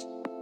you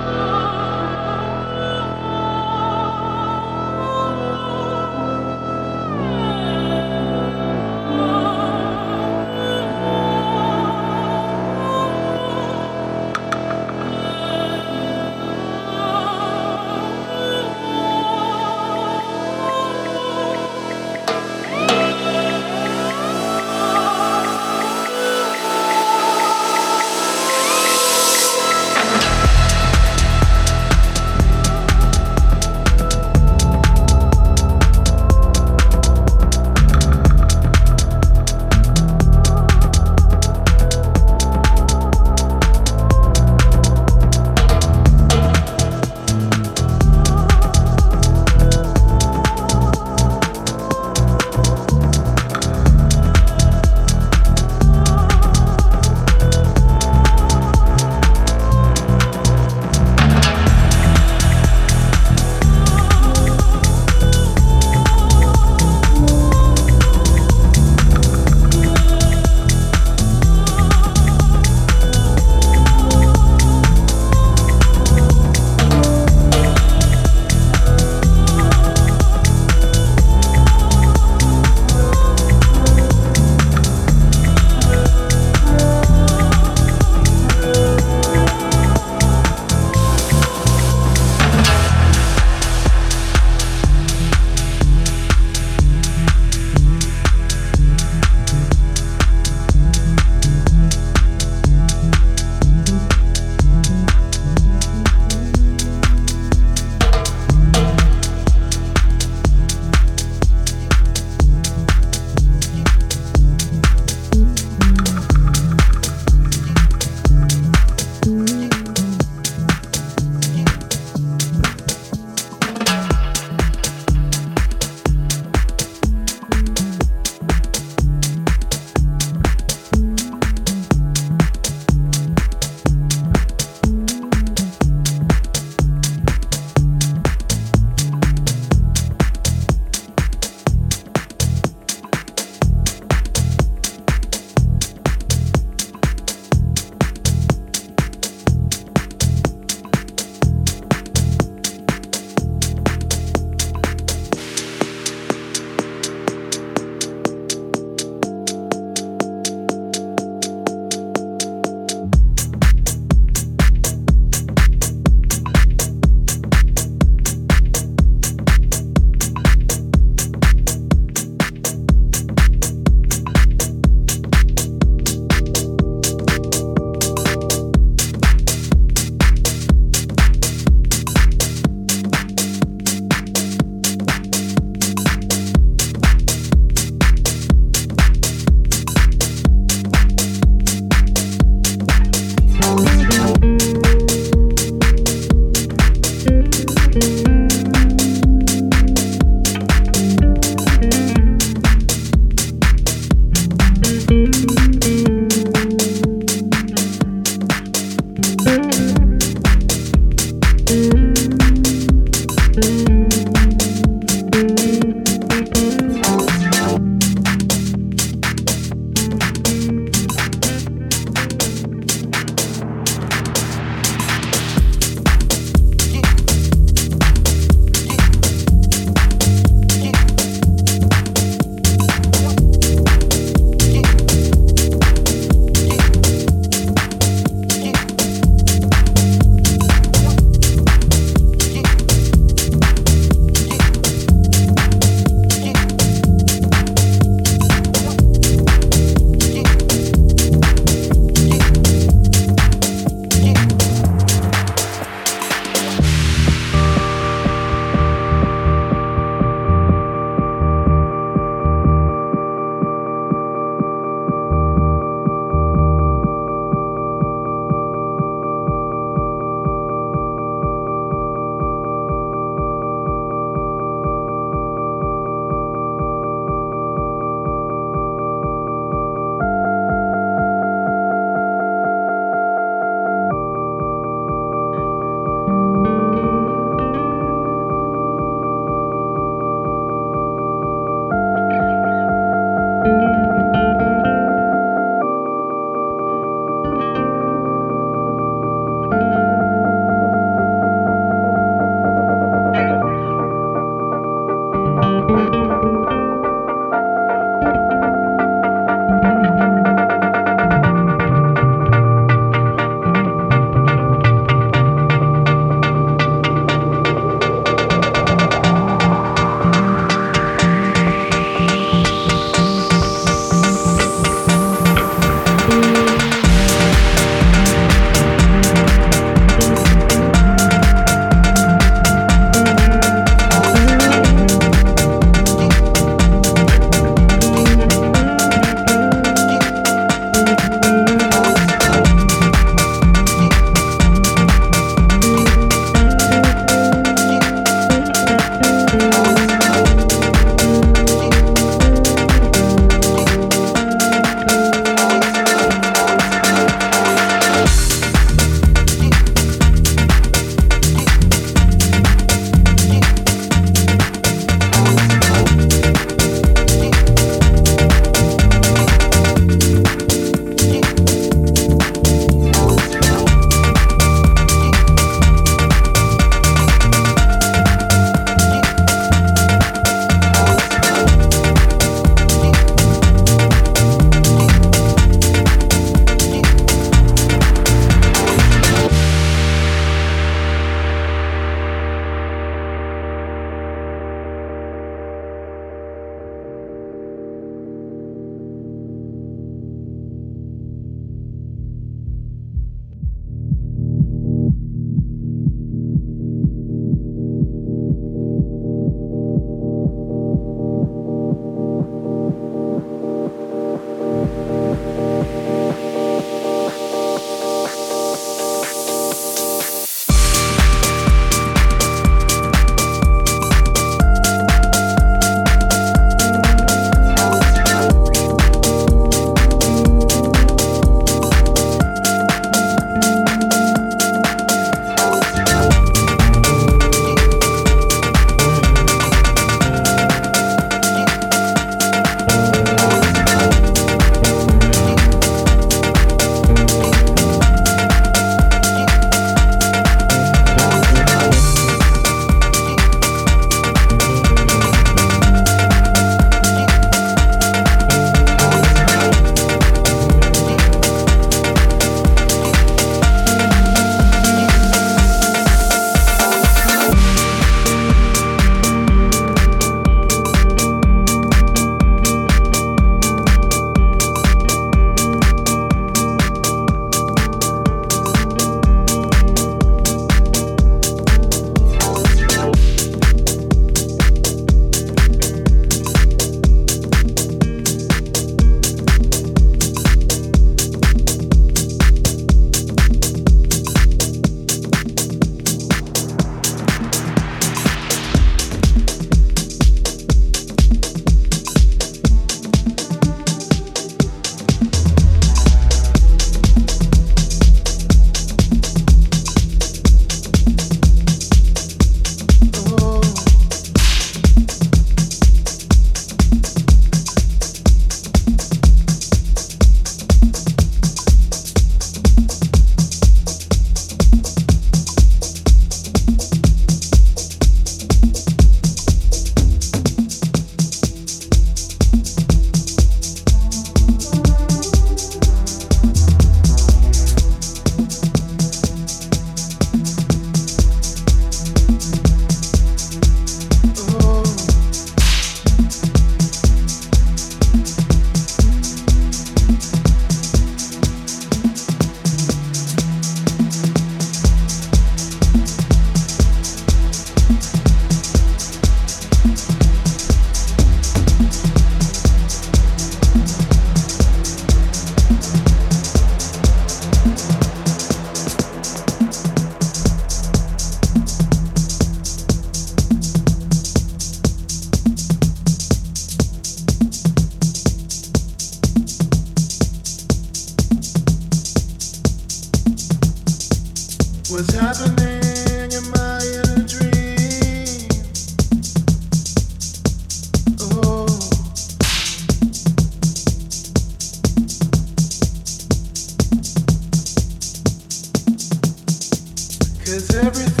Cause everything's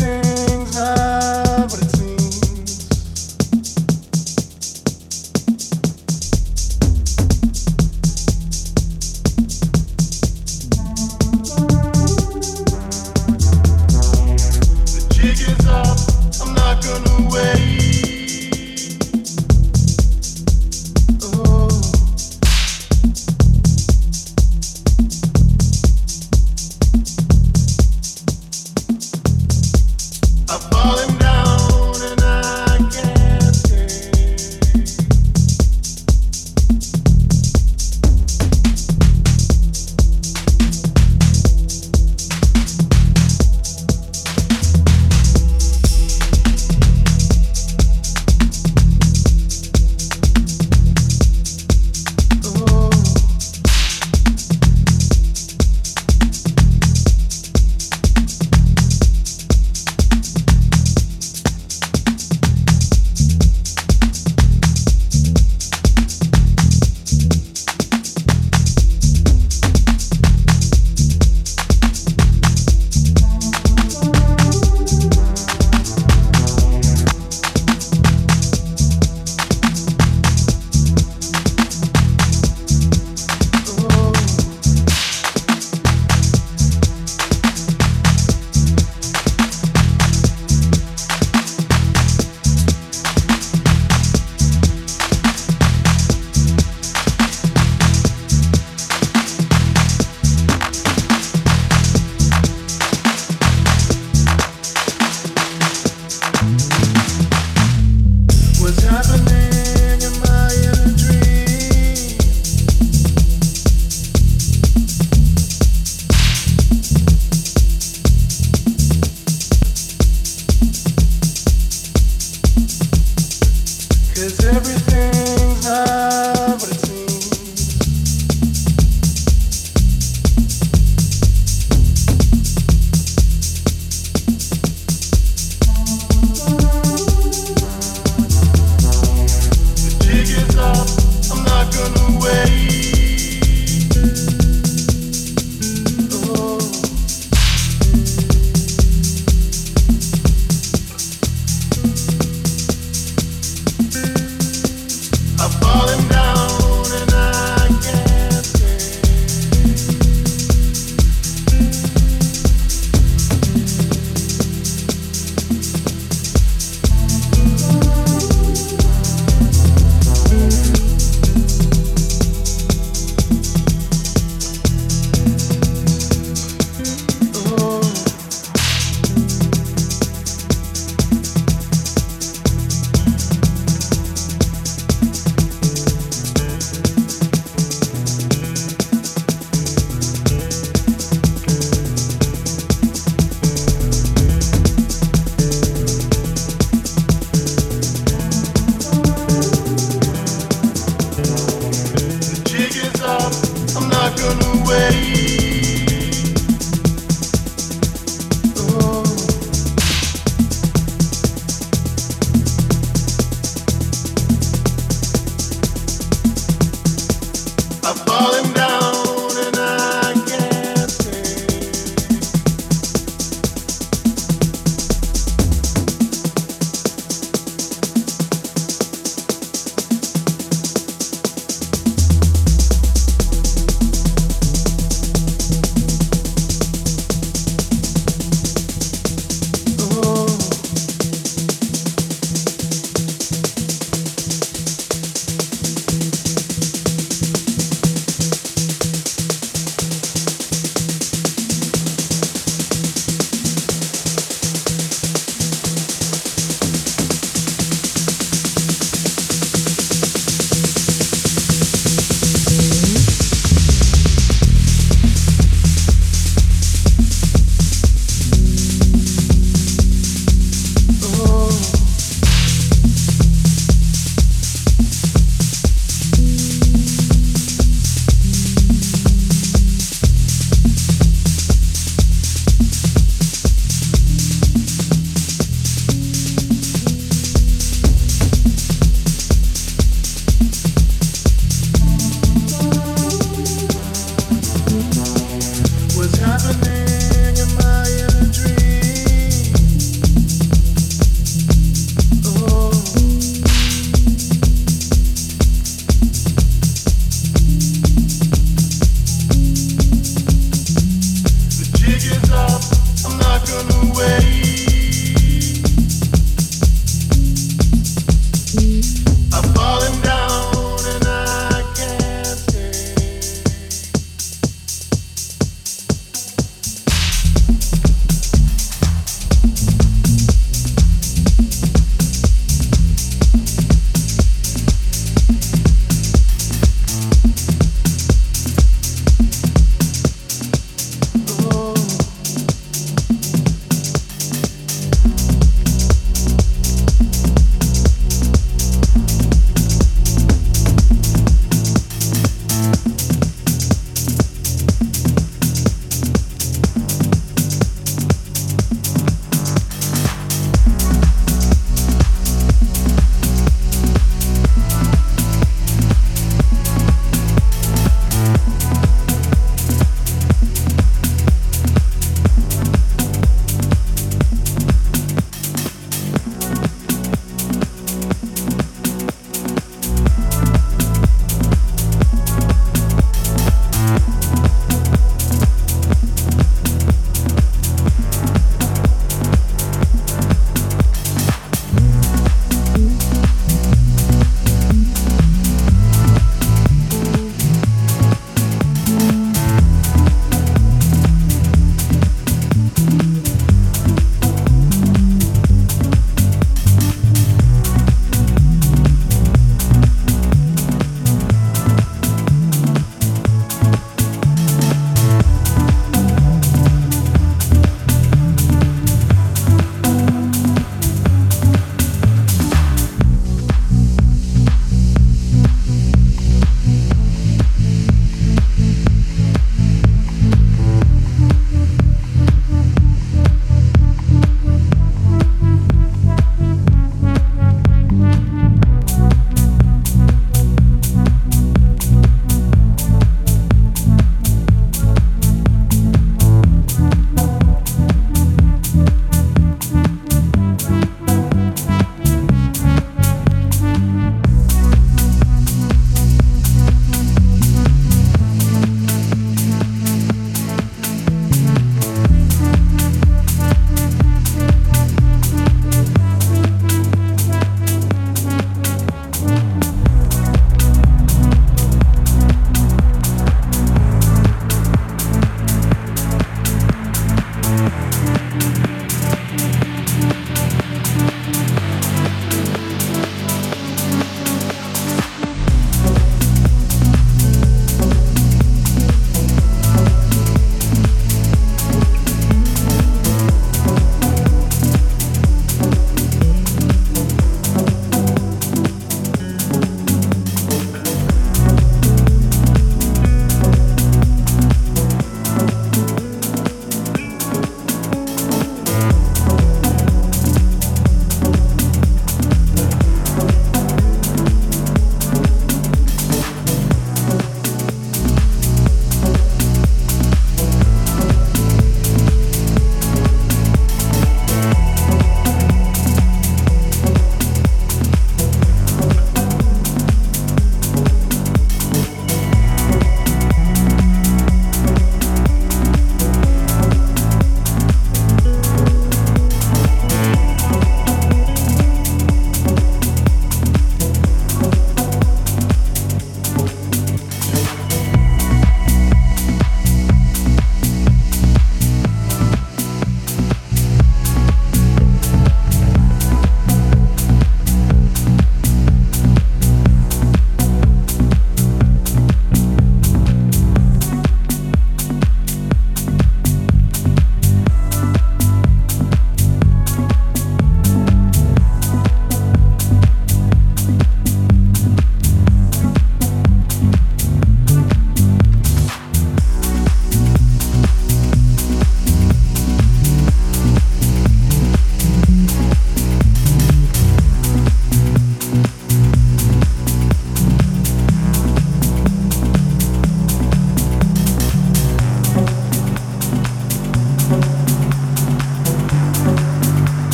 above.